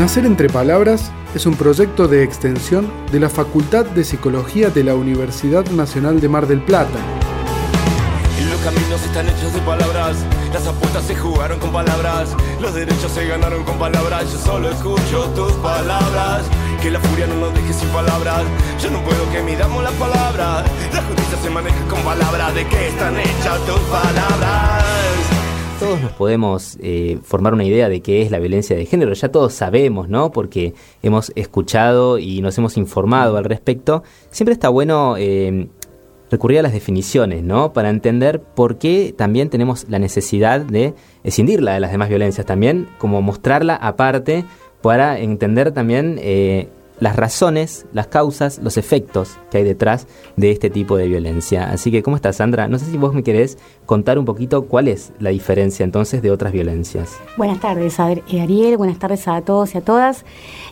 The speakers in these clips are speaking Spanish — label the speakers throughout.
Speaker 1: Nacer entre Palabras es un proyecto de extensión de la Facultad de Psicología de la Universidad Nacional de Mar del Plata.
Speaker 2: Los caminos están hechos de palabras, las apuestas se jugaron con palabras, los derechos se ganaron con palabras, yo solo escucho tus palabras, que la furia no nos deje sin palabras, yo no puedo que midamos las palabras, la justicia se maneja con palabras, ¿de qué están hechas tus palabras?
Speaker 3: Todos nos podemos eh, formar una idea de qué es la violencia de género, ya todos sabemos, ¿no? Porque hemos escuchado y nos hemos informado al respecto. Siempre está bueno eh, recurrir a las definiciones, ¿no? Para entender por qué también tenemos la necesidad de escindirla de las demás violencias, también como mostrarla aparte para entender también eh, las razones, las causas, los efectos que hay detrás de este tipo de violencia. Así que, ¿cómo estás, Sandra? No sé si vos me querés contar un poquito cuál es la diferencia entonces de otras violencias.
Speaker 4: Buenas tardes, eh, Ariel, buenas tardes a todos y a todas.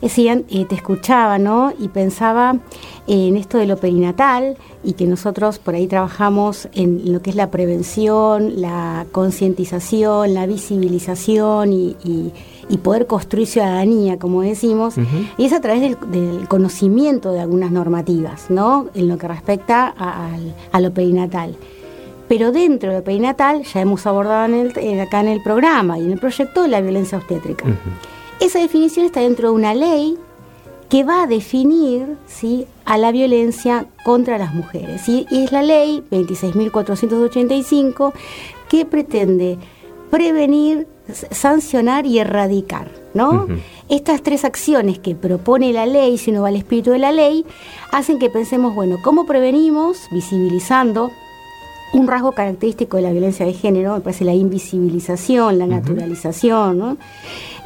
Speaker 4: Eh, eh, te escuchaba, ¿no? Y pensaba en esto de lo perinatal y que nosotros por ahí trabajamos en lo que es la prevención, la concientización, la visibilización y y poder construir ciudadanía, como decimos, y es a través del, conocimiento de algunas normativas, ¿no? En lo que respecta a, lo perinatal. Pero dentro de lo perinatal, ya hemos abordado en acá en el programa y en el proyecto la violencia obstétrica. Esa definición está dentro de una ley que va a definir ¿sí? a la violencia contra las mujeres. Y es la ley 26.485 que pretende prevenir, sancionar y erradicar, ¿no? Estas tres acciones que propone la ley, si uno va al espíritu de la ley, hacen que pensemos, bueno, ¿cómo prevenimos? Visibilizando un rasgo característico de la violencia de género, me parece la invisibilización, la naturalización, ¿no?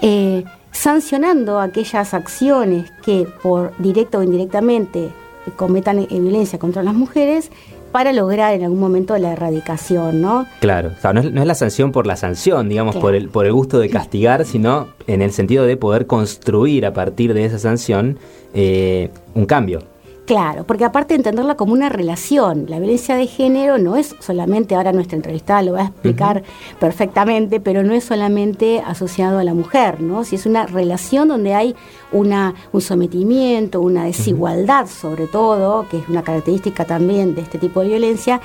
Speaker 4: Eh, sancionando aquellas acciones que por directo o indirectamente cometan violencia contra las mujeres para lograr en algún momento la erradicación, ¿no?
Speaker 3: Claro, no, es, la sanción por la sanción, digamos, por, el, por el gusto de castigar, sino en el sentido de poder construir a partir de esa sanción eh, un cambio.
Speaker 4: Claro, porque aparte de entenderla como una relación, la violencia de género no es solamente, ahora nuestra entrevistada lo va a explicar perfectamente, pero no es solamente asociado a la mujer, ¿no? Si es una relación donde hay una, un sometimiento, una desigualdad sobre todo, que es una característica también de este tipo de violencia,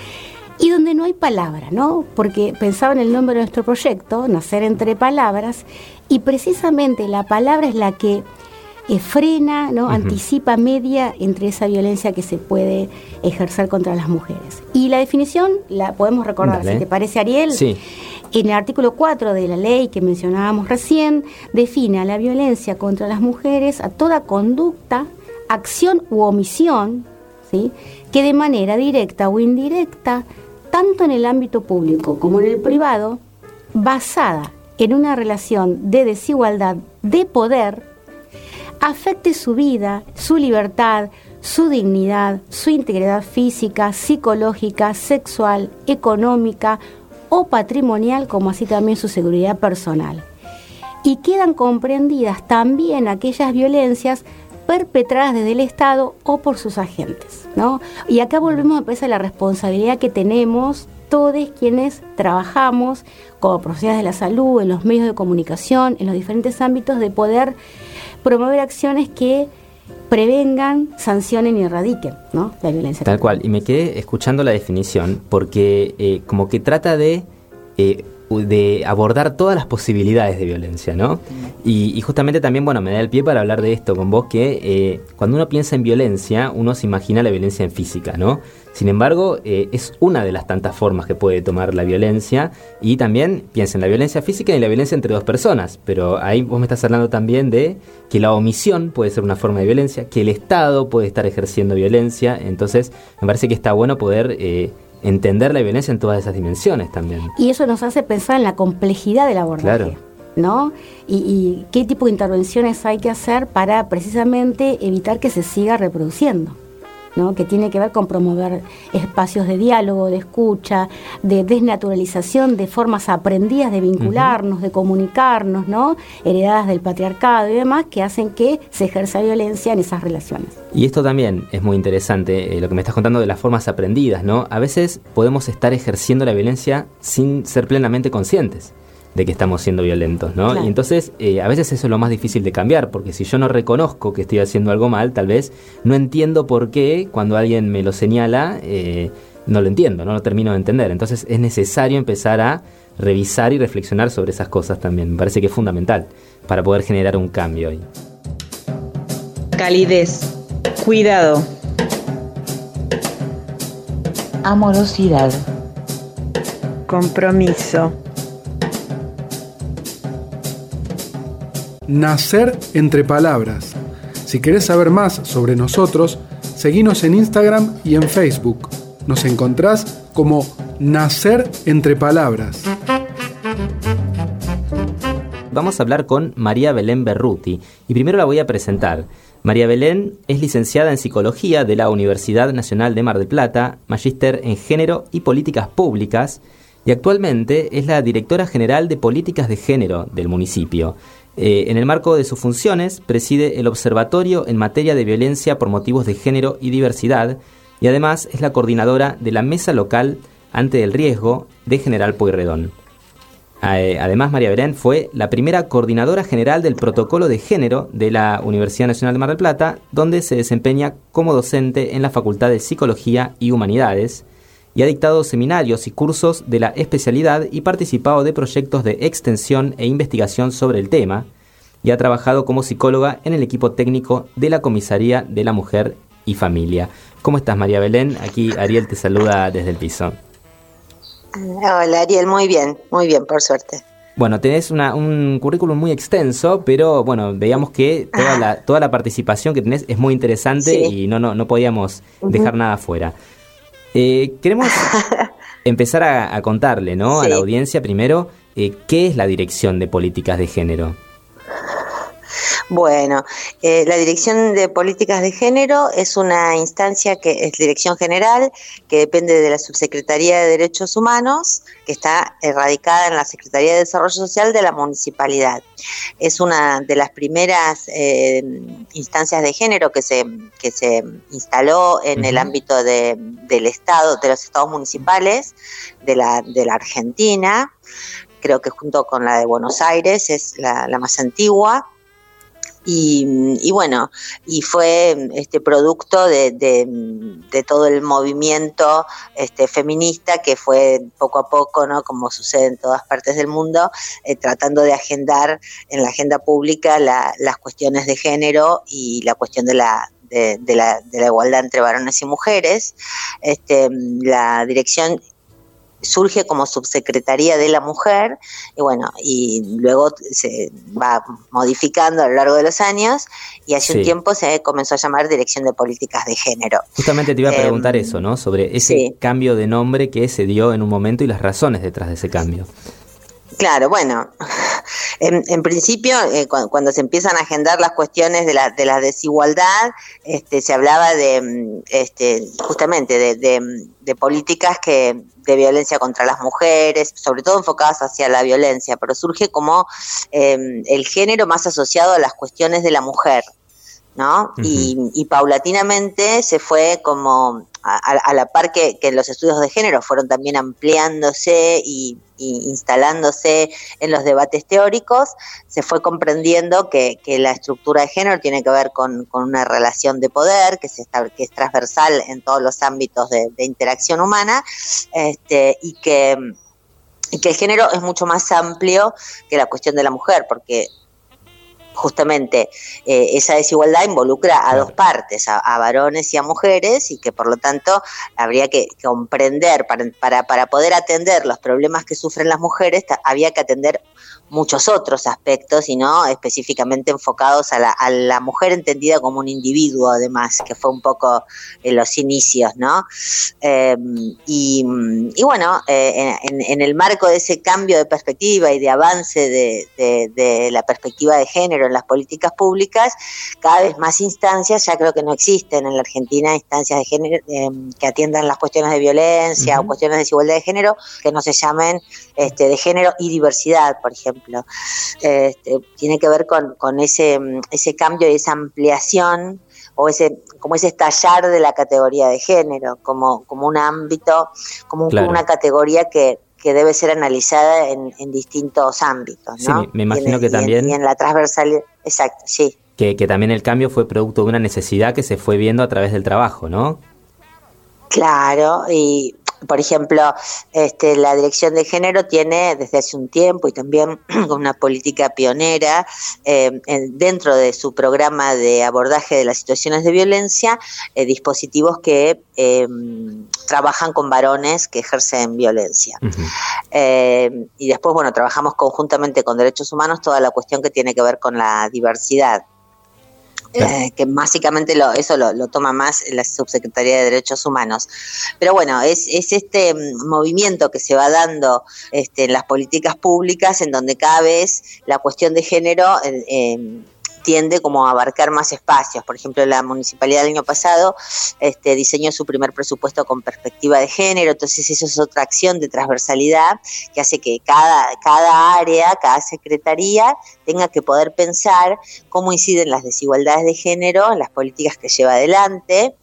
Speaker 4: y donde no hay palabra, ¿no? Porque pensaba en el nombre de nuestro proyecto, Nacer entre Palabras, y precisamente la palabra es la que frena, ¿no? anticipa, media entre esa violencia que se puede ejercer contra las mujeres. Y la definición la podemos recordar, si te parece, Ariel.
Speaker 3: Sí.
Speaker 4: En el artículo 4 de la ley que mencionábamos recién, define a la violencia contra las mujeres a toda conducta, acción u omisión, ¿sí? que de manera directa o indirecta, tanto en el ámbito público como en el privado, basada en una relación de desigualdad de poder, afecte su vida, su libertad, su dignidad, su integridad física, psicológica, sexual, económica o patrimonial, como así también su seguridad personal. Y quedan comprendidas también aquellas violencias perpetradas desde el Estado o por sus agentes. ¿no? Y acá volvemos a la responsabilidad que tenemos todos quienes trabajamos como profesionales de la salud, en los medios de comunicación, en los diferentes ámbitos, de poder promover acciones que prevengan, sancionen y erradiquen ¿no? la violencia.
Speaker 3: Tal cual, y me quedé escuchando la definición porque eh, como que trata de, eh, de abordar todas las posibilidades de violencia, ¿no? Y, justamente también, bueno, me da el pie para hablar de esto con vos, que eh, cuando uno piensa en violencia, uno se imagina la violencia en física, ¿no? Sin embargo, eh, es una de las tantas formas que puede tomar la violencia y también piensa en la violencia física y la violencia entre dos personas, pero ahí vos me estás hablando también de que la omisión puede ser una forma de violencia, que el Estado puede estar ejerciendo violencia, entonces me parece que está bueno poder... Eh, entender la violencia en todas esas dimensiones también.
Speaker 4: Y eso nos hace pensar en la complejidad del abordaje. ¿no? y, qué tipo de intervenciones hay que hacer para precisamente evitar que se siga reproduciendo que tiene que ver con promover espacios de diálogo, de escucha, de desnaturalización de formas aprendidas de vincularnos, de comunicarnos, ¿no? heredadas del patriarcado y demás, que hacen que se ejerza violencia en esas relaciones.
Speaker 3: Y esto también es muy interesante, eh, lo que me estás contando de las formas aprendidas, ¿no? A veces podemos estar ejerciendo la violencia sin ser plenamente conscientes. De que estamos siendo violentos, ¿no? Y entonces eh, a veces eso es lo más difícil de cambiar, porque si yo no reconozco que estoy haciendo algo mal, tal vez no entiendo por qué cuando alguien me lo señala, eh, no lo entiendo, no lo termino de entender. Entonces es necesario empezar a revisar y reflexionar sobre esas cosas también. Me parece que es fundamental para poder generar un cambio ahí.
Speaker 5: Calidez, cuidado, amorosidad, compromiso.
Speaker 1: Nacer entre palabras. Si querés saber más sobre nosotros, seguinos en Instagram y en Facebook. Nos encontrás como Nacer entre palabras.
Speaker 3: Vamos a hablar con María Belén Berruti y primero la voy a presentar. María Belén es licenciada en Psicología de la Universidad Nacional de Mar del Plata, magíster en Género y Políticas Públicas y actualmente es la directora general de Políticas de Género del municipio. Eh, en el marco de sus funciones, preside el Observatorio en materia de violencia por motivos de género y diversidad y además es la coordinadora de la Mesa Local ante el Riesgo de General Pueyrredón. Eh, además, María Belén fue la primera coordinadora general del protocolo de género de la Universidad Nacional de Mar del Plata, donde se desempeña como docente en la Facultad de Psicología y Humanidades, y ha dictado seminarios y cursos de la especialidad y participado de proyectos de extensión e investigación sobre el tema, y ha trabajado como psicóloga en el equipo técnico de la Comisaría de la Mujer y Familia. ¿Cómo estás, María Belén? Aquí Ariel te saluda desde el piso.
Speaker 6: Hola, Ariel, muy bien, muy bien, por suerte.
Speaker 3: Bueno, tenés un currículum muy extenso, pero bueno, veíamos que toda la, toda la participación que tenés es muy interesante y no, no, no podíamos dejar nada fuera. Eh, queremos empezar a, contarle ¿no? a la audiencia primero eh, qué es la Dirección de Políticas de Género.
Speaker 6: Bueno, eh, la Dirección de Políticas de Género es una instancia que es Dirección General, que depende de la Subsecretaría de Derechos Humanos, que está erradicada en la Secretaría de Desarrollo Social de la Municipalidad. Es una de las primeras eh, instancias de género que se, que se instaló en el ámbito de, del Estado, de los estados municipales de la, de la Argentina. Creo que junto con la de Buenos Aires es la, la más antigua y, bueno, y fue este producto de, de, todo el movimiento este, feminista que fue poco a poco, ¿no? como sucede en todas partes del mundo, eh, tratando de agendar en la agenda pública las cuestiones de género y la cuestión de la, de, la, de la igualdad entre varones y mujeres. Este, la dirección surge como subsecretaría de la mujer y bueno, y luego se va modificando a lo largo de los años y hace un tiempo se comenzó a llamar Dirección de Políticas de Género.
Speaker 3: Justamente te iba a em, preguntar eso, ¿no? Sobre ese cambio de nombre que se dio en un momento y las razones detrás de ese cambio.
Speaker 6: Claro, bueno, en, principio, eh, cuando, se empiezan a agendar las cuestiones de la, de la desigualdad, este, se hablaba de, mm, este, justamente de, de, políticas que de violencia contra las mujeres, sobre todo enfocadas hacia la violencia, pero surge como em, el género más asociado a las cuestiones de la mujer, ¿no? y, paulatinamente se fue como a, la par que, los estudios de género fueron también ampliándose y, instalándose en los debates teóricos, se fue comprendiendo que, la estructura de género tiene que ver con, una relación de poder que, se está, es transversal en todos los ámbitos de, interacción humana este, y que el género es mucho más amplio que la cuestión de la mujer, porque justamente eh, esa desigualdad involucra a dos partes, a, varones y a mujeres, y que por lo tanto habría que comprender, para, para, para poder atender los problemas que sufren las mujeres, había que atender muchos otros aspectos y no específicamente enfocados a la, a la mujer entendida como un individuo además, que fue un poco en los inicios, ¿no? Em, y, y, bueno, eh, en, en, el marco de ese cambio de perspectiva y de avance de, de, de, la perspectiva de género en las políticas públicas, cada vez más instancias, ya creo que no existen en la Argentina instancias de género em, que atiendan las cuestiones de violencia o cuestiones de desigualdad de género que no se llamen este, de género y diversidad, por ejemplo este, tiene que ver con, con ese, ese cambio y esa ampliación o ese como ese estallar de la categoría de género, como, como un ámbito, como una categoría que, que debe ser analizada en, distintos ámbitos.
Speaker 3: ¿no? Sí, me imagino que también...
Speaker 6: Y en, la transversalidad, exacto, sí.
Speaker 3: Que, que también el cambio fue producto de una necesidad que se fue viendo a través del trabajo, ¿no?
Speaker 6: Claro, y por ejemplo, este, la Dirección de Género tiene desde hace un tiempo y también con una política pionera eh, dentro de su programa de abordaje de las situaciones de violencia, eh, dispositivos que em, trabajan con varones que ejercen violencia. Eh, y después, bueno, trabajamos conjuntamente con derechos humanos toda la cuestión que tiene que ver con la diversidad. Eh, que básicamente lo, eso lo, toma más la Subsecretaría de Derechos Humanos. Pero bueno, es, es este mm, movimiento que se va dando este, en las políticas públicas en donde cada vez la cuestión de género... tiende como a abarcar más espacios. Por ejemplo, la municipalidad del año pasado este, diseñó su primer presupuesto con perspectiva de género, entonces eso es otra acción de transversalidad que hace que cada, cada área, cada secretaría tenga que poder pensar cómo inciden las desigualdades de género en las políticas que lleva adelante,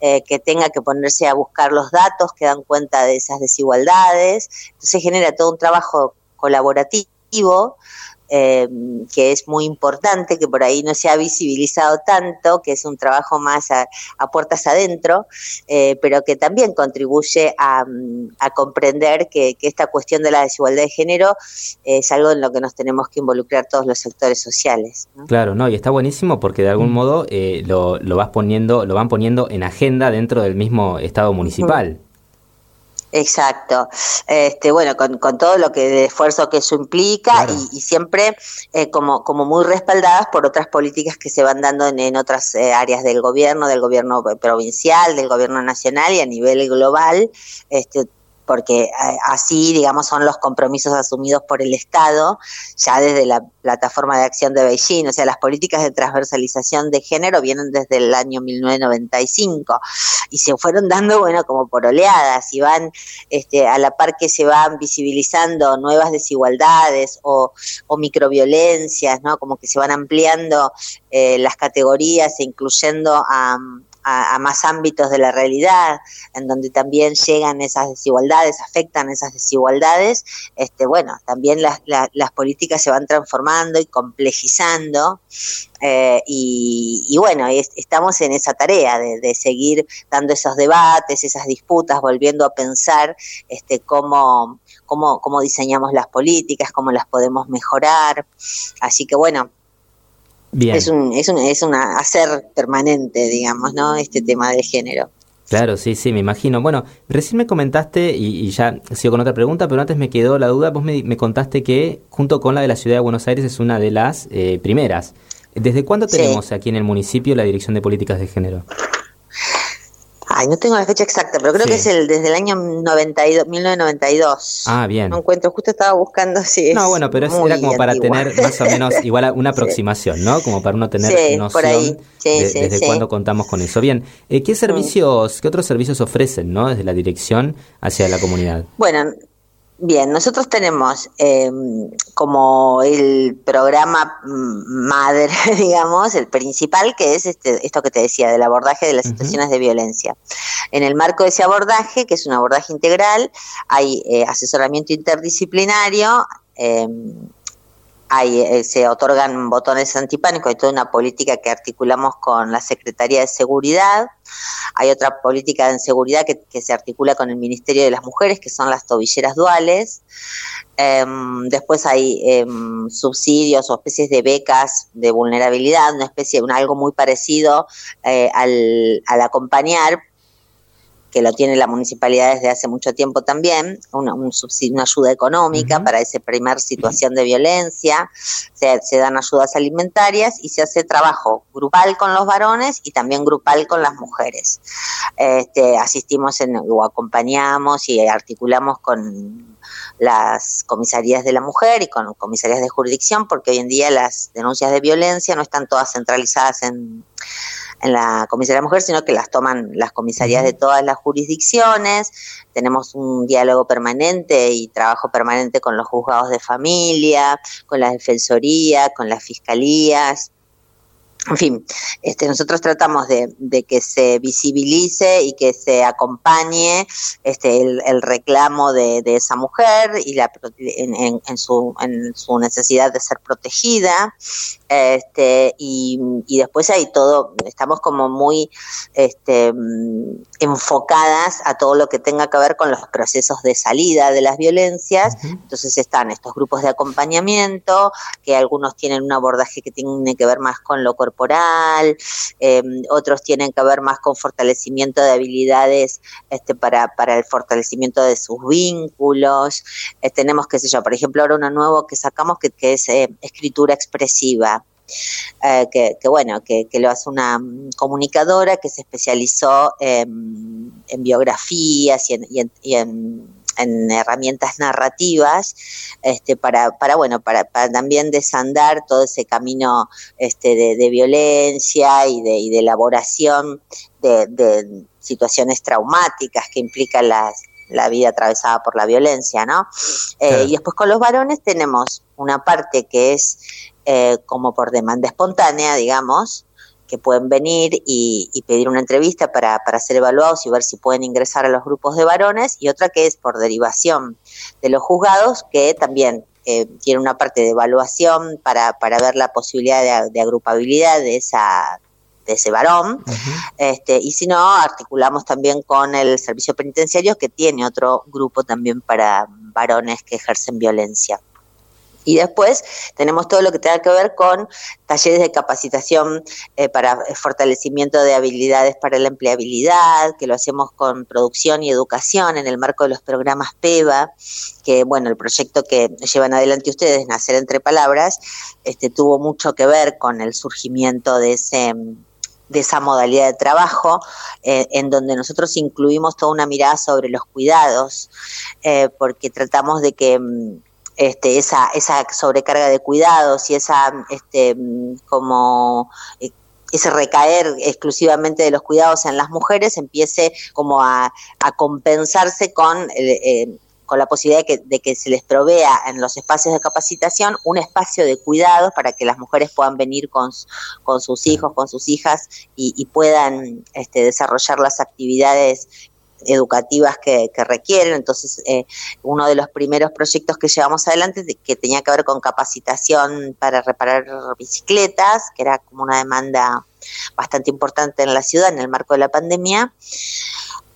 Speaker 6: eh, que tenga que ponerse a buscar los datos que dan cuenta de esas desigualdades. Entonces genera todo un trabajo colaborativo eh, que es muy importante, que por ahí no se ha visibilizado tanto, que es un trabajo más a, puertas adentro, eh, pero que también contribuye a, comprender que, esta cuestión de la desigualdad de género es algo en lo que nos tenemos que involucrar todos los sectores sociales.
Speaker 3: Claro, no, y está buenísimo porque de algún mm. modo eh, lo, lo, vas poniendo, lo van poniendo en agenda dentro del mismo Estado municipal.
Speaker 6: Exacto. Este, bueno, con, con todo lo que de esfuerzo que eso implica y, siempre eh, como, como muy respaldadas por otras políticas que se van dando en, en otras eh, áreas del gobierno, del gobierno provincial, del gobierno nacional y a nivel global. Este, porque eh, así, digamos, son los compromisos asumidos por el Estado ya desde la plataforma de acción de Beijing. O sea, las políticas de transversalización de género vienen desde el año 1995 y se fueron dando, bueno, como por oleadas y van este, a la par que se van visibilizando nuevas desigualdades o, o microviolencias, ¿no? Como que se van ampliando eh, las categorías e incluyendo a a, más ámbitos de la realidad, en donde también llegan esas desigualdades, afectan esas desigualdades, este, bueno, también las, las políticas se van transformando y complejizando. Eh, y, bueno, estamos en esa tarea de, seguir dando esos debates, esas disputas, volviendo a pensar este, cómo, cómo, cómo diseñamos las políticas, cómo las podemos mejorar. Así que bueno, es un, es un, es un hacer permanente, digamos, ¿no? Este tema de género.
Speaker 3: Claro, sí, sí, me imagino. Bueno, recién me comentaste, y, ya sigo con otra pregunta, pero antes me quedó la duda, vos me, contaste que junto con la de la Ciudad de Buenos Aires es una de las eh, primeras. ¿Desde cuándo tenemos aquí en el municipio la Dirección de Políticas de Género?
Speaker 6: Ay, no tengo la fecha exacta, pero creo que es el desde el año 92, 1992.
Speaker 3: Ah, bien.
Speaker 6: No encuentro, justo estaba buscando si
Speaker 3: No, bueno, pero era como para tener más o menos igual una aproximación, ¿no? Como para uno tener noción de, desde cuándo contamos con eso. Bien, eh, ¿qué servicios, qué otros servicios ofrecen, ¿no? Desde la dirección hacia la comunidad.
Speaker 6: Bueno, Bien, nosotros tenemos em, como el programa madre, digamos, el principal, que es este, esto que te decía, del abordaje de las situaciones de violencia. En el marco de ese abordaje, que es un abordaje integral, hay eh, asesoramiento interdisciplinario, em, eh, se otorgan botones antipánicos, hay toda una política que articulamos con la Secretaría de Seguridad, hay otra política de seguridad que, se articula con el Ministerio de las Mujeres, que son las tobilleras duales. Em, después hay em, subsidios o especies de becas de vulnerabilidad, una especie, un, algo muy parecido eh, al acompañar que lo tiene la municipalidad desde hace mucho tiempo también, una, un subsidio, una ayuda económica para esa primer situación de violencia, se, se, dan ayudas alimentarias y se hace trabajo grupal con los varones y también grupal con las mujeres. Este, asistimos en, o acompañamos y articulamos con las comisarías de la mujer y con comisarías de jurisdicción, porque hoy en día las denuncias de violencia no están todas centralizadas en en la comisaría de mujer, sino que las toman las comisarías de todas las jurisdicciones. Tenemos un diálogo permanente y trabajo permanente con los juzgados de familia, con la defensoría, con las fiscalías. en fin, este, nosotros tratamos de, que se visibilice y que se acompañe este, el, reclamo de, esa mujer y la, en, su, en su necesidad de ser protegida. Este, y, después hay todo, estamos como muy este, enfocadas a todo lo que tenga que ver con los procesos de salida de las violencias. Entonces están estos grupos de acompañamiento, que algunos tienen un abordaje que tiene que ver más con lo corporal corporal, em, otros tienen que ver más con fortalecimiento de habilidades este, para, para el fortalecimiento de sus vínculos. Eh, tenemos, qué sé yo, por ejemplo, ahora uno nuevo que sacamos que, es eh, escritura expresiva. Eh, que, bueno, que, lo hace una mm, comunicadora que se especializó en biografías y en en herramientas narrativas este, para, para bueno para, también desandar todo ese camino este, de, violencia y de, y de elaboración de, situaciones traumáticas que implican las, la vida atravesada por la violencia, ¿no? Eh, y después con los varones tenemos una parte que es eh, como por demanda espontánea, digamos, que pueden venir y, pedir una entrevista para, para, ser evaluados y ver si pueden ingresar a los grupos de varones, y otra que es por derivación de los juzgados, que también eh, tiene una parte de evaluación para, para ver la posibilidad de, agrupabilidad de esa de ese varón, este, y si no, articulamos también con el servicio penitenciario que tiene otro grupo también para varones que ejercen violencia. Y después tenemos todo lo que tenga que ver con talleres de capacitación eh, para fortalecimiento de habilidades para la empleabilidad, que lo hacemos con producción y educación en el marco de los programas PEVA, que bueno, el proyecto que llevan adelante ustedes, Nacer entre Palabras, este, tuvo mucho que ver con el surgimiento de ese de esa modalidad de trabajo, eh, en donde nosotros incluimos toda una mirada sobre los cuidados, eh, porque tratamos de que mm, este, esa, esa sobrecarga de cuidados y esa este, como eh, ese recaer exclusivamente de los cuidados en las mujeres empiece como a, compensarse con eh, con la posibilidad de que, se les provea en los espacios de capacitación un espacio de cuidados para que las mujeres puedan venir con, con sus hijos, con sus hijas y, puedan este, desarrollar las actividades educativas que, requieren. Entonces, eh, uno de los primeros proyectos que llevamos adelante, que tenía que ver con capacitación para reparar bicicletas, que era como una demanda bastante importante en la ciudad en el marco de la pandemia,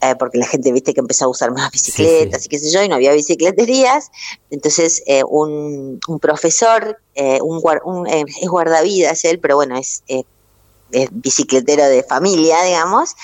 Speaker 6: eh, porque la gente viste que empezó a usar más bicicletas y qué sé yo, y no había bicicleterías. Entonces, eh, un, profesor, un, un es guardavidas él, pero bueno, es es bicicletero de familia, digamos,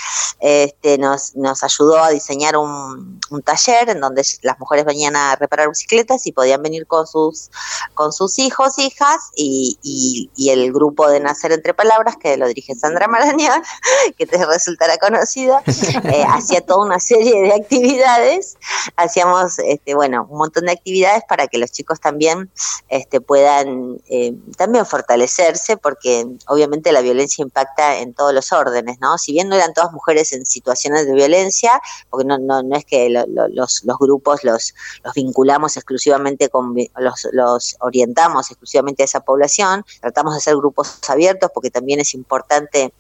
Speaker 6: este, nos, nos ayudó a diseñar un, un, taller en donde las mujeres venían a reparar bicicletas y podían venir con sus, con sus hijos, hijas, y, y, el grupo de Nacer Entre Palabras, que lo dirige Sandra Marañón, que te resultará conocida, eh, hacía toda una serie de actividades, hacíamos, este, bueno, un montón de actividades para que los chicos también este, puedan eh, también fortalecerse, porque obviamente la violencia impacta en todos los órdenes, ¿no? Si bien no eran todas mujeres en situaciones de violencia, porque no, no, no es que los, los grupos los, los vinculamos exclusivamente con, los, los orientamos exclusivamente a esa población, tratamos de hacer grupos abiertos porque también es importante,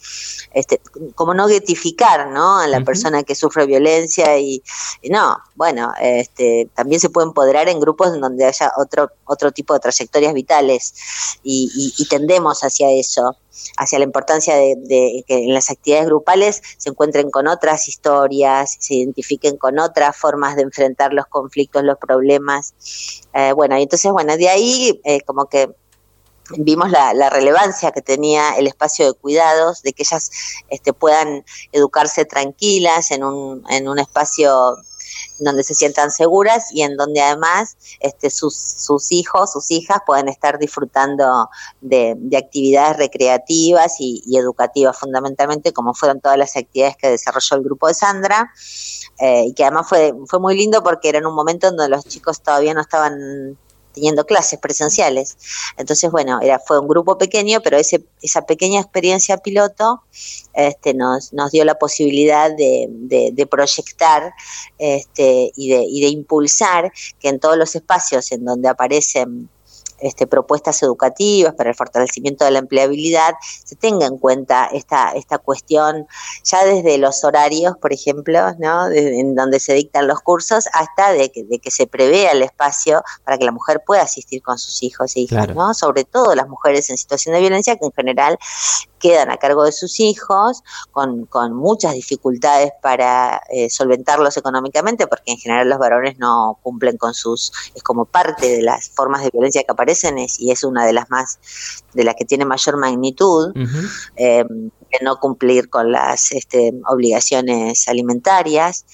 Speaker 6: este, como no guetificar, ¿no? A la persona que sufre violencia y, no, bueno, este, también se puede empoderar en grupos en donde haya otro, otro tipo de trayectorias vitales y, y tendemos hacia eso hacia la importancia de, que en las actividades grupales se encuentren con otras historias, se identifiquen con otras formas de enfrentar los conflictos, los problemas. Eh, bueno, y entonces, bueno, de ahí eh, como que vimos la, relevancia que tenía el espacio de cuidados, de que ellas este, puedan educarse tranquilas en un, en un espacio donde se sientan seguras y en donde además este, sus, sus hijos, sus hijas pueden estar disfrutando de, actividades recreativas y, educativas fundamentalmente, como fueron todas las actividades que desarrolló el grupo de Sandra. Eh, y que además fue, fue muy lindo porque era en un momento donde los chicos todavía no estaban teniendo clases presenciales. Entonces, bueno, era, fue un grupo pequeño, pero ese, esa pequeña experiencia piloto este, nos, nos dio la posibilidad de, de, proyectar este, y, de, y de impulsar que en todos los espacios en donde aparecen este, propuestas educativas para el fortalecimiento de la empleabilidad, se tenga en cuenta esta, esta cuestión ya desde los horarios, por ejemplo, ¿no? en donde se dictan los cursos, hasta de que, de que se prevea el espacio para que la mujer pueda asistir con sus hijos e hijas, ¿no? sobre todo las mujeres en situación de violencia que en general quedan a cargo de sus hijos con, con muchas dificultades para eh, solventarlos económicamente, porque en general los varones no cumplen con sus, es como parte de las formas de violencia que aparecen es, y es una de las más, de las que tiene mayor magnitud, eh, de no cumplir con las este, obligaciones alimentarias.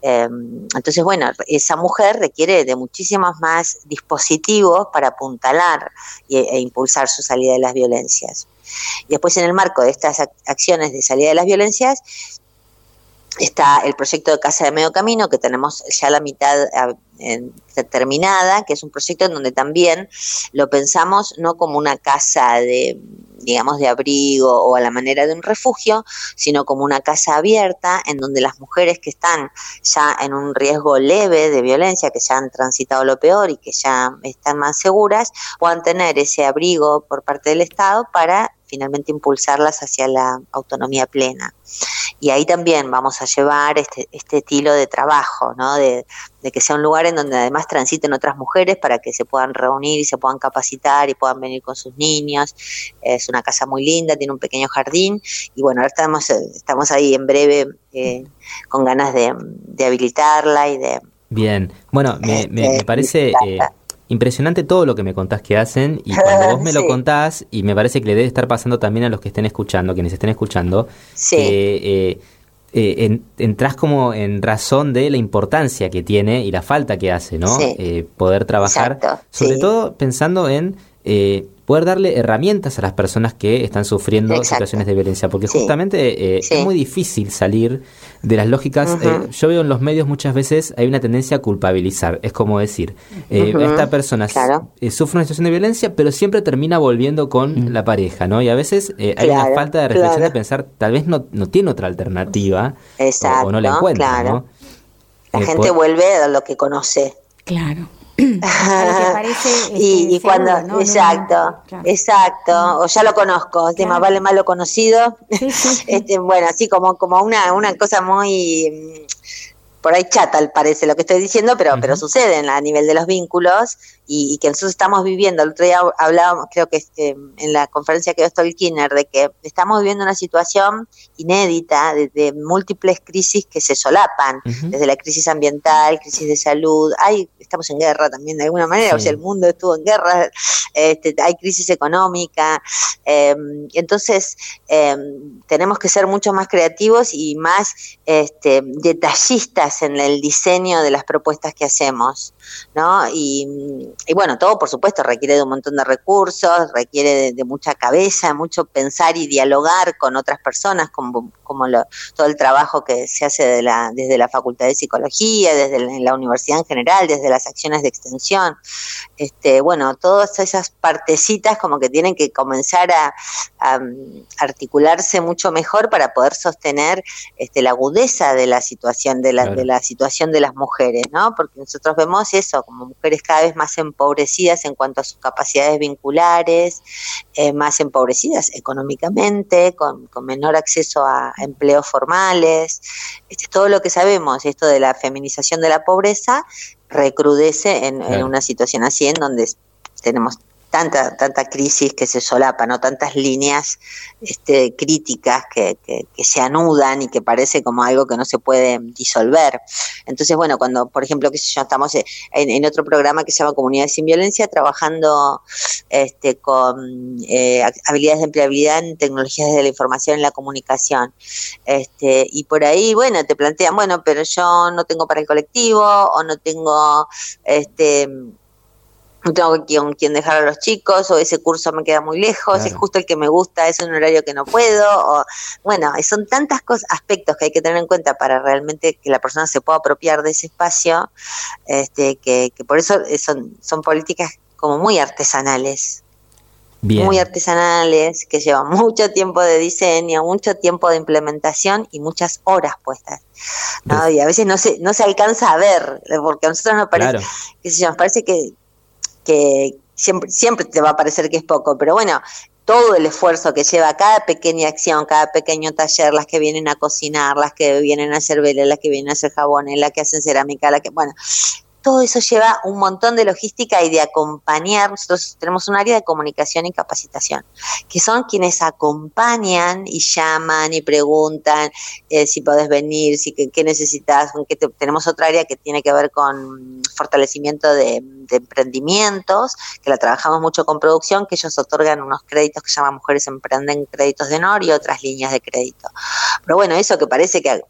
Speaker 6: Eh, entonces, bueno, esa mujer requiere de muchísimos más dispositivos para apuntalar e impulsar su salida de las violencias. Y después en el marco de estas acciones de salida de las violencias está el proyecto de Casa de Medio Camino, que tenemos ya la mitad terminada, que es un proyecto en donde también lo pensamos no como una casa de digamos, de abrigo o a la manera de un refugio, sino como una casa abierta en donde las mujeres que están ya en un riesgo leve de violencia, que ya han transitado lo peor y que ya están más seguras, puedan tener ese abrigo por parte del Estado para finalmente impulsarlas hacia la autonomía plena. Y ahí también vamos a llevar este, este estilo de trabajo, ¿no? De, de que sea un lugar en donde además transiten otras mujeres para que se puedan reunir y se puedan capacitar y puedan venir con sus niños. Es una casa muy linda, tiene un pequeño jardín y bueno, ahora estamos, estamos ahí en breve eh, con ganas de, habilitarla y de...
Speaker 3: Bien, bueno, me, me, este, parece... Eh, impresionante todo lo que me contás que hacen y cuando vos me lo contás y me parece que le debe estar pasando también a los que estén escuchando, quienes estén escuchando, que eh, eh, entras como en razón de la importancia que tiene y la falta que hace, ¿no? Eh, poder trabajar, sobre todo pensando en eh, poder darle herramientas a las personas que están sufriendo situaciones de violencia, porque justamente eh, es muy difícil salir de las lógicas. yo veo en los medios muchas veces hay una tendencia a culpabilizar, es como decir, esta persona sufre una situación de violencia, pero siempre termina volviendo con la pareja, ¿no? Y a veces hay una falta de reflexión de pensar, tal vez no, no tiene otra alternativa o, no la encuentra, ¿no?
Speaker 6: La gente vuelve a lo que conoce.
Speaker 4: Claro.
Speaker 6: Y, este, cuando, exacto, exacto, o ya lo conozco, el más vale malo conocido, este, bueno, así como, como una, una cosa muy por ahí chata parece lo que estoy diciendo, pero, pero sucede a nivel de los vínculos y, que nosotros estamos viviendo. El otro día hablábamos, creo que eh, en la conferencia que dio Stolkiner, de que estamos viviendo una situación inédita de, múltiples crisis que se solapan, desde la crisis ambiental, crisis de salud, hay, estamos en guerra también de alguna manera, o sea, el mundo estuvo en guerra, este, hay crisis económica, em, entonces em, tenemos que ser mucho más creativos y más este, detallistas en el diseño de las propuestas que hacemos, ¿no? Y, bueno, todo por supuesto requiere de un montón de recursos, requiere de, mucha cabeza, mucho pensar y dialogar con otras personas, como, como todo el trabajo que se hace de la, desde la Facultad de Psicología, desde la, universidad en general, desde las acciones de extensión. Este, bueno, todas esas partecitas como que tienen que comenzar a, articularse mucho mejor para poder sostener este, la agudeza de la situación de la, de la situación de las mujeres, ¿no? Porque nosotros vemos eso, como mujeres cada vez más empobrecidas en cuanto a sus capacidades vinculares, eh, más empobrecidas económicamente, con, menor acceso a empleos formales. Este, todo lo que sabemos, esto de la feminización de la pobreza, recrudece en, en una situación así en donde tenemos tanta, tanta crisis que se solapa, ¿no? Tantas líneas este, críticas que, que, se anudan y que parece como algo que no se puede disolver. Entonces, bueno, cuando, por ejemplo, que yo, estamos en, otro programa que se llama Comunidades sin Violencia, trabajando este, con eh, habilidades de empleabilidad en tecnologías de la información y la comunicación. Este, y por ahí, bueno, te plantean, bueno, pero yo no tengo para el colectivo o no tengo este no tengo quien, quien dejar a los chicos, o ese curso me queda muy lejos, es justo el que me gusta, es un horario que no puedo, o bueno, son tantas cosas, aspectos que hay que tener en cuenta para realmente que la persona se pueda apropiar de ese espacio, este, que, por eso son, son políticas como muy artesanales. Muy artesanales, que llevan mucho tiempo de diseño, mucho tiempo de implementación y muchas horas puestas. Y a veces no se, no se alcanza a ver, porque a nosotros nos parece, nos parece que, que, siempre, siempre te va a parecer que es poco, pero bueno, todo el esfuerzo que lleva cada pequeña acción, cada pequeño taller, las que vienen a cocinar, las que vienen a hacer velas, las que vienen a hacer jabones, las que hacen cerámica, las que, bueno, todo eso lleva un montón de logística y de acompañar. Nosotros tenemos un área de comunicación y capacitación, que son quienes acompañan y llaman y preguntan eh, si podés venir, si qué, necesitas. tenemos otra área que tiene que ver con fortalecimiento de, emprendimientos, que la trabajamos mucho con producción, que ellos otorgan unos créditos que llaman Mujeres Emprenden Créditos de Honor y otras líneas de crédito. Pero bueno, eso que parece que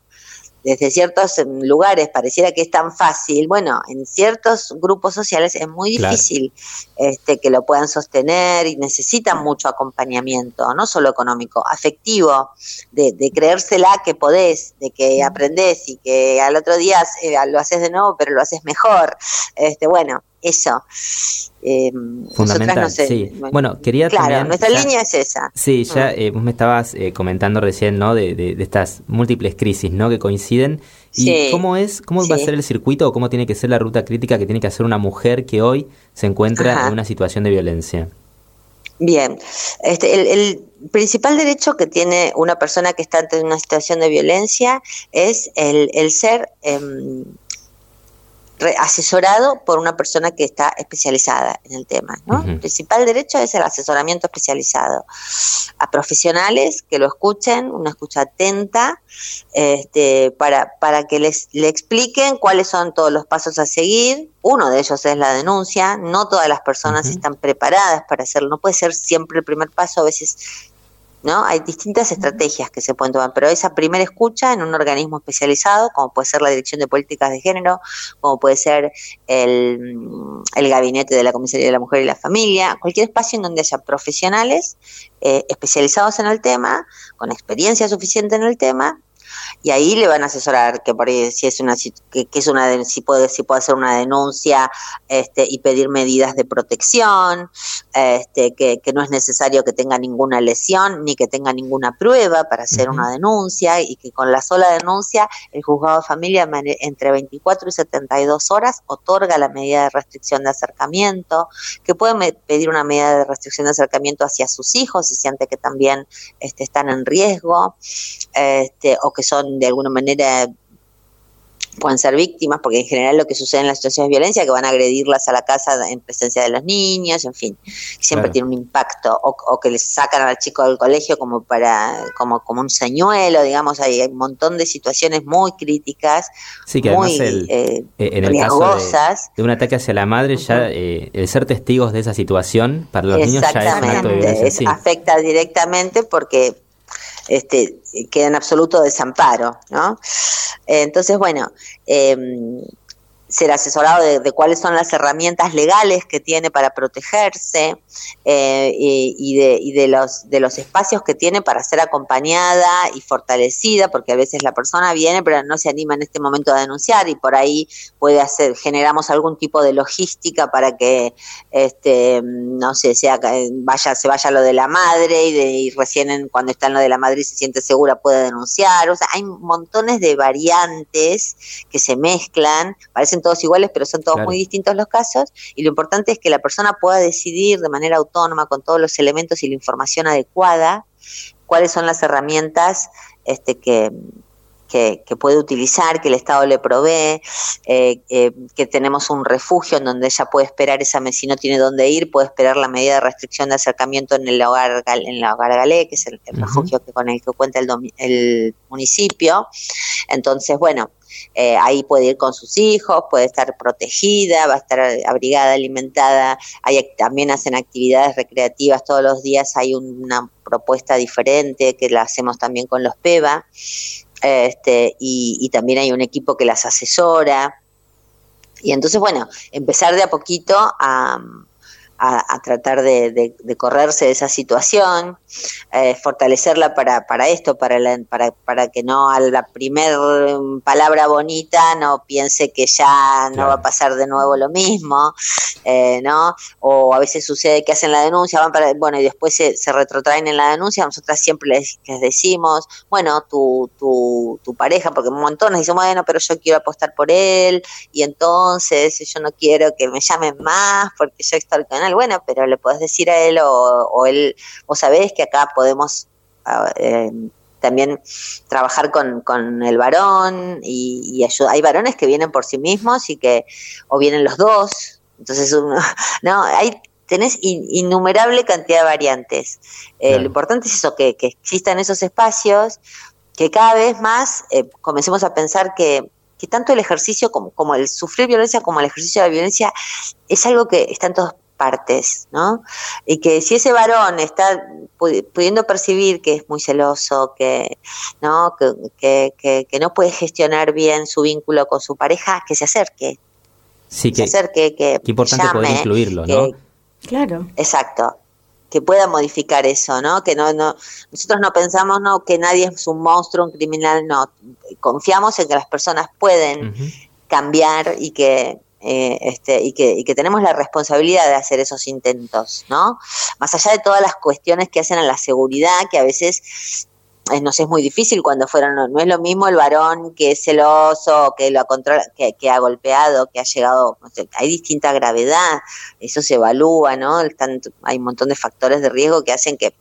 Speaker 6: desde ciertos em, lugares pareciera que es tan fácil, bueno, en ciertos grupos sociales es muy difícil este, que lo puedan sostener y necesitan mucho acompañamiento, no solo económico, afectivo, de, creérsela que podés, de que aprendés y que al otro día eh, lo haces de nuevo, pero lo haces mejor. Este, bueno, eso.
Speaker 3: Eh, Fundamental, sí. Bueno, quería
Speaker 6: claro, nuestra línea es esa.
Speaker 3: Sí, ya mm. eh, vos me estabas eh, comentando recién, ¿no? De, de, estas múltiples crisis, ¿no? Que coinciden. ¿Y cómo es, cómo va a ser el circuito o cómo tiene que ser la ruta crítica que tiene que hacer una mujer que hoy se encuentra en una situación de violencia?
Speaker 6: Bien, este, el, principal derecho que tiene una persona que está ante una situación de violencia es el, el ser em, asesorado por una persona que está especializada en el tema. ¿no? El principal derecho es el asesoramiento especializado a profesionales que lo escuchen, una escucha atenta, este, para, para que les le expliquen cuáles son todos los pasos a seguir. Uno de ellos es la denuncia. No todas las personas están preparadas para hacerlo. No puede ser siempre el primer paso. A veces ¿no? Hay distintas estrategias que se pueden tomar, pero esa primera escucha en un organismo especializado, como puede ser la Dirección de Políticas de Género, como puede ser el, el Gabinete de la Comisaría de la Mujer y la Familia, cualquier espacio en donde haya profesionales eh, especializados en el tema, con experiencia suficiente en el tema, y ahí le van a asesorar que por si es una que, es una si puede si puede hacer una denuncia este y pedir medidas de protección este que, que no es necesario que tenga ninguna lesión ni que tenga ninguna prueba para hacer una denuncia y que con la sola denuncia el juzgado de familia entre 24 y 72 horas otorga la medida de restricción de acercamiento que puede pedir una medida de restricción de acercamiento hacia sus hijos si siente que también este, están en riesgo este, o que son de alguna manera pueden ser víctimas, porque en general lo que sucede en las situaciones de violencia es que van a agredirlas a la casa en presencia de los niños, en fin, siempre tiene un impacto, o, que les sacan al chico del colegio como para, como, como un señuelo, digamos, hay, un montón de situaciones muy críticas,
Speaker 3: sí, que muy el, eh, eh, en el riesgosas. de, un ataque hacia la madre, ya eh, el ser testigos de esa situación para los niños ya es un acto de violencia.
Speaker 6: afecta directamente porque este, queda en absoluto desamparo, ¿no? Entonces, bueno, eh, ser asesorado de, cuáles son las herramientas legales que tiene para protegerse eh, y, de, y, de, los, de los espacios que tiene para ser acompañada y fortalecida, porque a veces la persona viene pero no se anima en este momento a denunciar y por ahí puede hacer, generamos algún tipo de logística para que, este, no sé, sea, vaya, se vaya lo de la madre y, de, y recién cuando está en lo de la madre y se siente segura puede denunciar, o sea, hay montones de variantes que se mezclan, parecen todos iguales, pero son todos muy distintos los casos, y lo importante es que la persona pueda decidir de manera autónoma, con todos los elementos y la información adecuada, cuáles son las herramientas este, que, que, puede utilizar, que el Estado le provee, eh, eh, que tenemos un refugio en donde ella puede esperar esa si no tiene dónde ir, puede esperar la medida de restricción de acercamiento en el hogar en el hogar Galé, que es el, refugio que, con el que cuenta el, el municipio. Entonces, bueno, eh, ahí puede ir con sus hijos, puede estar protegida, va a estar abrigada, alimentada. Hay, también hacen actividades recreativas todos los días, hay una propuesta diferente que la hacemos también con los PEVA. Este, y, también hay un equipo que las asesora. Y entonces, bueno, empezar de a poquito a, tratar de, correrse de esa situación. eh, fortalecerla para, para esto, para, la, para, para que no a la primer palabra bonita no piense que ya no va a pasar de nuevo lo mismo, eh, ¿no? O a veces sucede que hacen la denuncia, van para, bueno, y después se, se retrotraen en la denuncia, nosotras siempre les, les decimos, bueno, tu, tu, tu pareja, porque un montón nos dicen, bueno, pero yo quiero apostar por él, y entonces yo no quiero que me llamen más porque yo estoy al bueno, pero le puedes decir a él o, o él, vos sabés que acá podemos eh, también trabajar con, con el varón y, y ayuda. Hay varones que vienen por sí mismos y que, o vienen los dos, entonces uno, no, hay tenés in, innumerable cantidad de variantes. Eh,
Speaker 3: Claro.
Speaker 6: Lo importante es eso, que, que existan esos espacios, que cada vez más eh, comencemos a pensar que, que tanto el ejercicio como, como el sufrir violencia como el ejercicio de la violencia es algo que está en todas partes, ¿no? Y que si ese varón está pu- pudiendo percibir que es muy celoso, que no, que, que, que- que no puede gestionar bien su vínculo con su pareja, que se acerque,
Speaker 3: Sí,
Speaker 6: se
Speaker 3: que,
Speaker 6: acerque, que
Speaker 3: qué importante
Speaker 6: llame,
Speaker 3: poder incluirlo,
Speaker 6: que-
Speaker 3: ¿no?
Speaker 4: Claro.
Speaker 6: Exacto. Que pueda modificar eso, ¿no? Que no, no, nosotros no pensamos, no, que nadie es un monstruo, un criminal, no. Confiamos en que las personas pueden cambiar y que, eh, este, y que, y que tenemos la responsabilidad de hacer esos intentos, ¿no? Más allá de todas las cuestiones que hacen a la seguridad, que a veces eh, nos es muy difícil cuando fueron, no, es lo mismo el varón que es celoso, que lo ha controla, que, que ha golpeado, que ha llegado, hay distinta gravedad, eso se evalúa, ¿no? Están- hay un montón de factores de riesgo que hacen que,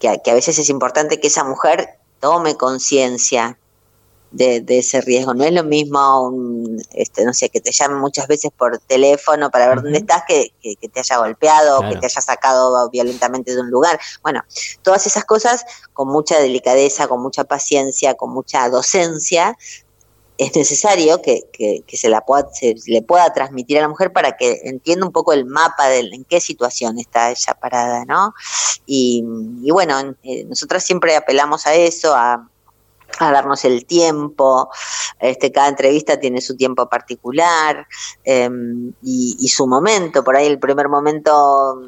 Speaker 6: que a veces es importante que esa mujer tome conciencia de, de ese riesgo. No es lo mismo, un, este, no sé, que te llamen muchas veces por teléfono para ver dónde estás, que, que, que te haya golpeado, que te haya sacado violentamente de un lugar. Bueno, todas esas cosas con mucha delicadeza, con mucha paciencia, con mucha docencia, es necesario que, que, que se, la pueda, se le pueda transmitir a la mujer para que entienda un poco el mapa de en qué situación está ella parada, ¿no? Y, y bueno, eh, nosotras siempre apelamos a eso, a, a darnos el tiempo, este, cada entrevista tiene su tiempo particular eh, y, su momento, por ahí el primer momento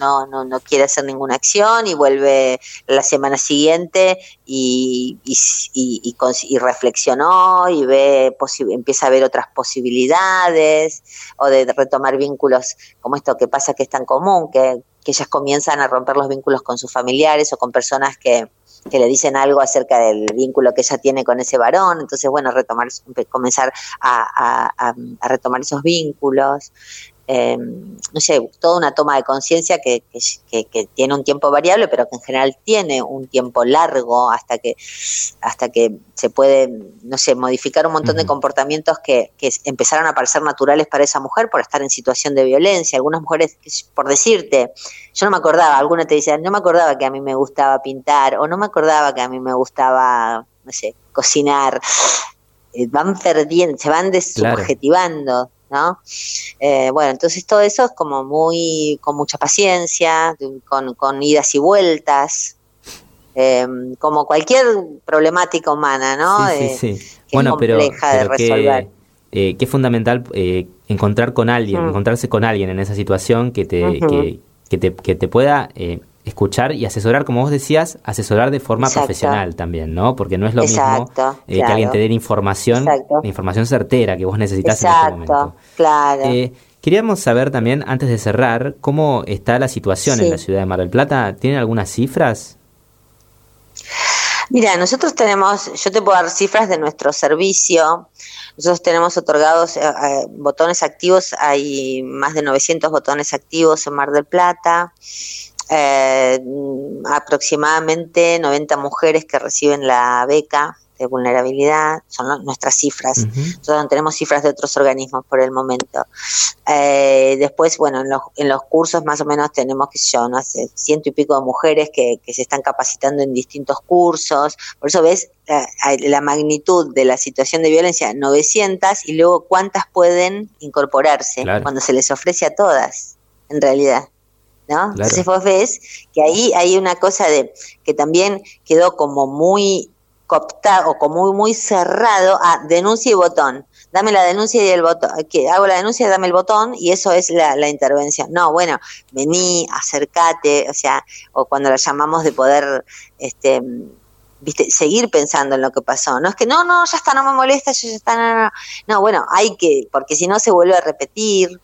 Speaker 6: no, no, no quiere hacer ninguna acción y vuelve la semana siguiente y, y, reflexionó y ve empieza a ver otras posibilidades o de retomar vínculos como esto que pasa que es tan común, que, que ellas comienzan a romper los vínculos con sus familiares o con personas que, que le dicen algo acerca del vínculo que ella tiene con ese varón, entonces bueno, retomar, comenzar a- a retomar esos vínculos, eh, no sé, toda una toma de conciencia que, que, tiene un tiempo variable, pero que en general tiene un tiempo largo hasta que, hasta que se puede, no sé, modificar un montón de comportamientos que, que empezaron a parecer naturales para esa mujer por estar en situación de violencia. Algunas mujeres, por decirte, yo no me acordaba, alguna te dice, no me acordaba que a mí me gustaba pintar, o no me acordaba que a mí me gustaba, no sé, cocinar. Eh, van perdiendo, se van desubjetivando, ¿no? Eh, bueno, entonces todo eso es como muy, con mucha paciencia, con, con idas y vueltas, eh, como cualquier problemática humana, ¿no?
Speaker 3: Sí,
Speaker 6: Eh,
Speaker 3: sí, sí.
Speaker 6: que
Speaker 3: Bueno,
Speaker 6: es
Speaker 3: pero,
Speaker 6: compleja de
Speaker 3: pero que,
Speaker 6: resolver.
Speaker 3: eh, que es fundamental eh, encontrar con alguien,
Speaker 6: Mm.
Speaker 3: encontrarse con alguien en esa situación que te, que, que te, que te pueda eh, escuchar y asesorar, como vos decías, asesorar de forma
Speaker 6: Exacto.
Speaker 3: profesional también, ¿no? Porque no es lo
Speaker 6: Exacto,
Speaker 3: mismo eh, que
Speaker 6: claro.
Speaker 3: alguien te dé información,
Speaker 6: Exacto.
Speaker 3: la información certera que vos necesitas en este momento.
Speaker 6: claro.
Speaker 3: Eh, queríamos saber también, antes de cerrar, cómo está la situación en la ciudad de Mar del Plata. ¿Tienen algunas cifras?
Speaker 6: Mira, nosotros tenemos, yo te puedo dar cifras de nuestro servicio. Nosotros tenemos otorgados eh, eh, botones activos, hay más de 900 botones activos en Mar del Plata. Eh, aproximadamente 90 mujeres que reciben la beca de vulnerabilidad, son nuestras cifras. Nosotros no tenemos cifras de otros organismos por el momento. Eh, después, bueno, en los, en los cursos más o menos tenemos, sé yo, no sé, ciento y pico de mujeres que, que se están capacitando en distintos cursos. Por eso ves la, la magnitud de la situación de violencia, 900, y luego cuántas pueden incorporarse
Speaker 3: Claro.
Speaker 6: cuando se les ofrece a todas, en realidad. ¿No? Entonces vos ves que ahí hay una cosa de que también quedó como muy cooptado o como muy, muy cerrado a denuncia y botón. Dame la denuncia y el botón. que Hago la denuncia, dame el botón y eso es la, la intervención. No, bueno, vení, acércate, o sea, o cuando la llamamos de poder, este, viste, seguir pensando en lo que pasó. No es que no, no, ya está, no me molesta, ya está, no, no. No, bueno, hay que, porque si no se vuelve a repetir,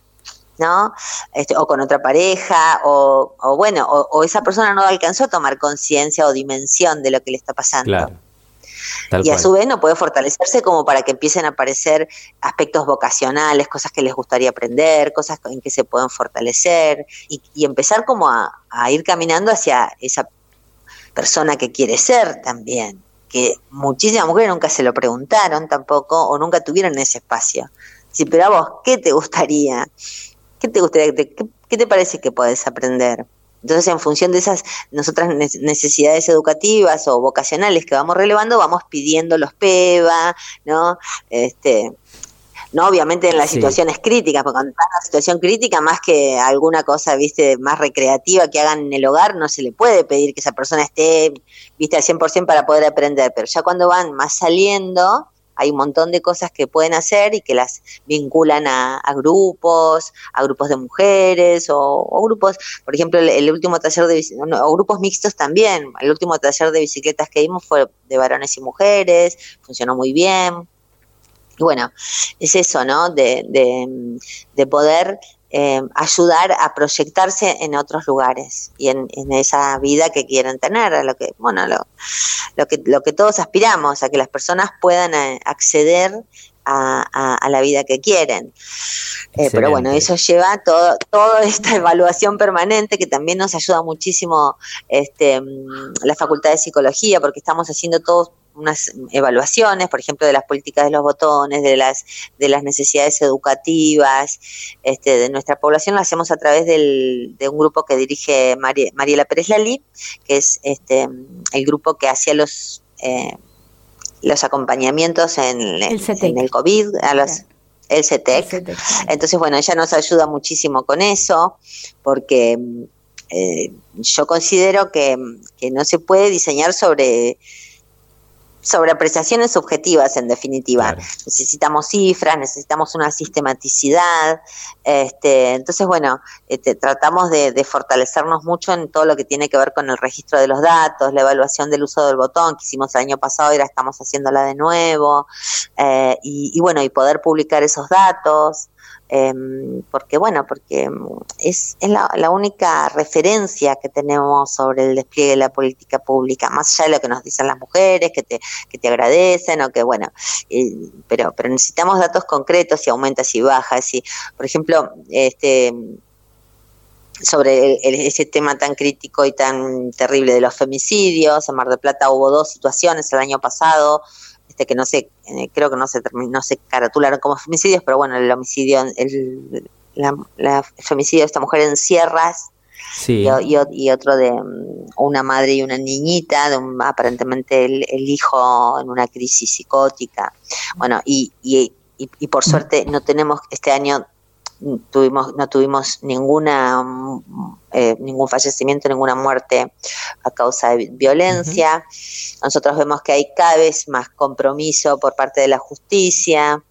Speaker 6: ¿no? Este, o con otra pareja, o, o bueno, o, o esa persona no alcanzó a tomar conciencia o dimensión de lo que le está pasando.
Speaker 3: Claro. Tal
Speaker 6: y a su vez no puede fortalecerse como para que empiecen a aparecer aspectos vocacionales, cosas que les gustaría aprender, cosas en que se pueden fortalecer y, y empezar como a, a ir caminando hacia esa persona que quiere ser también, que muchísimas mujeres nunca se lo preguntaron tampoco o nunca tuvieron ese espacio. Sí, pero a vos, ¿qué te gustaría? ¿Qué te gustaría? ¿Qué, qué te parece que podés aprender? Entonces, en función de esas nosotras ne- necesidades educativas o vocacionales que vamos relevando, vamos pidiendo los PEVA, ¿no? Este, no obviamente en las
Speaker 3: Sí.
Speaker 6: situaciones críticas, porque cuando está en una situación crítica, más que alguna cosa, viste, más recreativa que hagan en el hogar, no se le puede pedir que esa persona esté, viste, al 100% para poder aprender, pero ya cuando van más saliendo, hay un montón de cosas que pueden hacer y que las vinculan a, grupos, a grupos de mujeres o, grupos, por ejemplo, el, último taller de no, o grupos mixtos también. El último taller de bicicletas que dimos fue de varones y mujeres, funcionó muy bien. Y bueno, es eso, ¿no? De, de, de poder eh, ayudar a proyectarse en otros lugares y en, en esa vida que quieren tener, a lo que, bueno, lo, lo que, lo que todos aspiramos, a que las personas puedan eh, acceder a, a- a la vida que quieren. Eh, pero bueno, eso lleva todo, toda esta evaluación permanente que también nos ayuda muchísimo este, mm, la Facultad de Psicología, porque estamos haciendo todos unas evaluaciones, por ejemplo, de las políticas de los botones, de las de las necesidades educativas, este, de nuestra población, lo hacemos a través del, de un grupo que dirige Mari- Mariela Pérez Lali, que es este el grupo que hacía los eh, los acompañamientos en,
Speaker 4: El CETEC.
Speaker 6: en el COVID, a los, el CETEC.
Speaker 4: El CETEC.
Speaker 6: Entonces, bueno, ella nos ayuda muchísimo con eso, porque eh, yo considero que, que no se puede diseñar sobre sobre apreciaciones subjetivas en definitiva.
Speaker 3: Claro.
Speaker 6: Necesitamos cifras, necesitamos una sistematicidad. Este, entonces, bueno, este, tratamos de, de fortalecernos mucho en todo lo que tiene que ver con el registro de los datos, la evaluación del uso del botón que hicimos el año pasado y ahora estamos haciéndola de nuevo. Eh, y, y bueno, y poder publicar esos datos. Eh, porque bueno, porque es, es la, la, única referencia que tenemos sobre el despliegue de la política pública, más allá de lo que nos dicen las mujeres, que te, que te agradecen o que bueno, eh, pero, pero necesitamos datos concretos, si aumenta, si baja, si, por ejemplo, este sobre el, ese tema tan crítico y tan terrible de los femicidios, en Mar del Plata hubo dos situaciones el año pasado, este que no sé, eh, creo que no se no se caratularon como femicidios, pero bueno, el homicidio, el, la, la, el femicidio de esta mujer en Sierras,
Speaker 3: sí.
Speaker 6: y, y, y, otro de um, una madre y una niñita, de un, aparentemente el, el, hijo en una crisis psicótica. Bueno, y, y, y por suerte no tenemos este año tuvimos no tuvimos ninguna eh, ningún fallecimiento ninguna muerte a causa de violencia uh -huh. nosotros vemos que hay cada vez más compromiso por parte de la justicia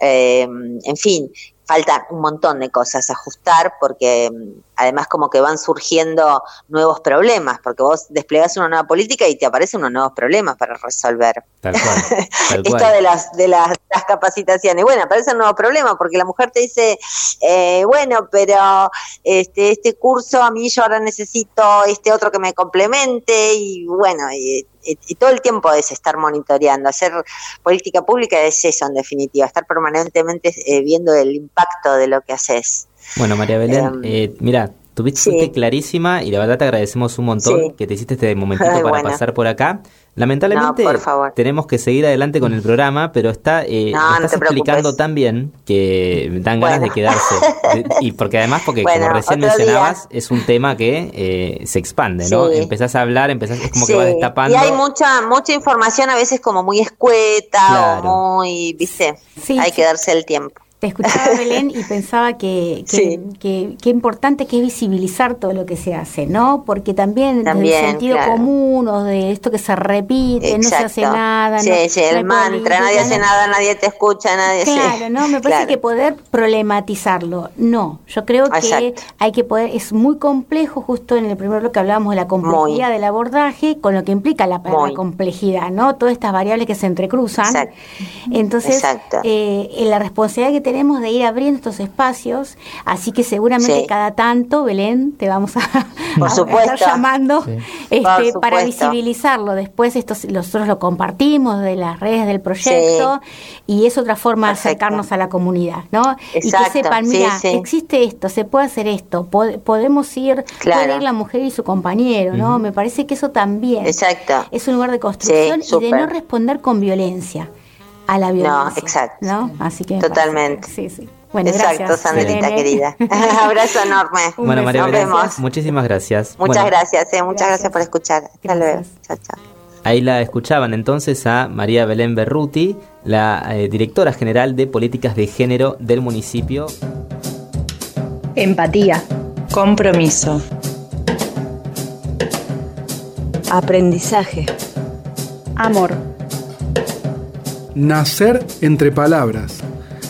Speaker 6: eh, en fin falta un montón de cosas a ajustar porque además como que van surgiendo nuevos problemas, porque vos desplegás una nueva política y te aparecen unos nuevos problemas para resolver.
Speaker 3: Tal cual, tal
Speaker 6: Esto de las de las, las, capacitaciones, bueno, aparecen nuevos problemas porque la mujer te dice, eh, bueno, pero este este curso a mí yo ahora necesito este otro que me complemente y bueno, y, y, y todo el tiempo es estar monitoreando, hacer política pública es eso en definitiva, estar permanentemente eh, viendo el impacto de lo que haces.
Speaker 3: Bueno, María Belén, um, eh, mira, tuviste sí. clarísima y la verdad te agradecemos un montón sí. que te hiciste este momentito Ay, para bueno. pasar por acá. Lamentablemente
Speaker 6: no,
Speaker 3: tenemos que seguir adelante con el programa, pero está eh,
Speaker 6: no,
Speaker 3: estás
Speaker 6: no
Speaker 3: explicando tan bien que dan ganas
Speaker 6: bueno.
Speaker 3: de quedarse. y porque además, porque
Speaker 6: bueno,
Speaker 3: como recién mencionabas, día. es un tema que eh, se expande, ¿no? Sí. Empezás a hablar, empezás, es como que va destapando.
Speaker 6: Y hay mucha mucha información a veces como muy escueta
Speaker 3: claro.
Speaker 6: o muy, viste, hay que darse el tiempo.
Speaker 4: Te escuchaba Belén y pensaba que qué que, que, importante que es visibilizar todo lo que se hace, ¿no? Porque también,
Speaker 6: también
Speaker 4: del sentido común o de esto que se repite, no se hace nada.
Speaker 6: Sí, sí, el mantra, nadie hace nada, nadie te escucha, nadie
Speaker 4: Claro, ¿no? Me parece que poder problematizarlo, no. Yo creo que hay que poder, es muy complejo, justo en el primer lo que hablábamos de la complejidad del abordaje, con lo que implica la, complejidad, ¿no? Todas estas variables que se entrecruzan. Entonces, eh, la responsabilidad que tenemos de ir abriendo estos espacios, así que seguramente cada tanto, Belén, te vamos a, estar llamando este, para visibilizarlo. Después esto, nosotros lo compartimos de las redes del proyecto y es otra forma de acercarnos a la comunidad, ¿no? y que sepan, mira, existe esto, se puede hacer esto, podemos ir, puede ir la mujer y su compañero, ¿no? Me parece que eso también es un lugar de construcción y de no responder con violencia a la violencia. No, exacto. Así que
Speaker 6: totalmente.
Speaker 4: Sí, sí.
Speaker 6: Bueno, Exacto, Sandrita querida. Abrazo enorme.
Speaker 3: bueno, María Nos vemos. Muchísimas gracias.
Speaker 6: Muchas gracias, eh, muchas gracias, por escuchar. Hasta luego. Chao, chao.
Speaker 3: Ahí la escuchaban entonces a María Belén Berruti, la eh, directora general de políticas de género del municipio.
Speaker 5: Empatía. Compromiso. Aprendizaje. Amor.
Speaker 1: Nacer entre palabras.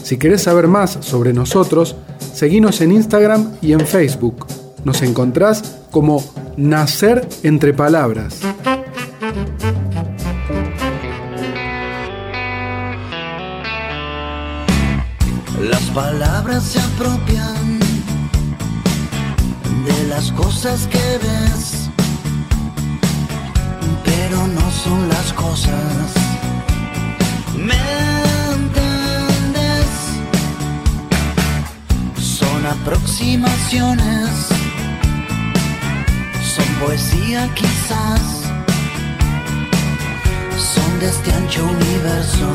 Speaker 1: Si querés saber más sobre nosotros, seguinos en Instagram y en Facebook. Nos encontrás como Nacer entre Palabras.
Speaker 7: Las palabras se apropian de las cosas que ves, pero no son las cosas. Son poesía quizás, son de este ancho universo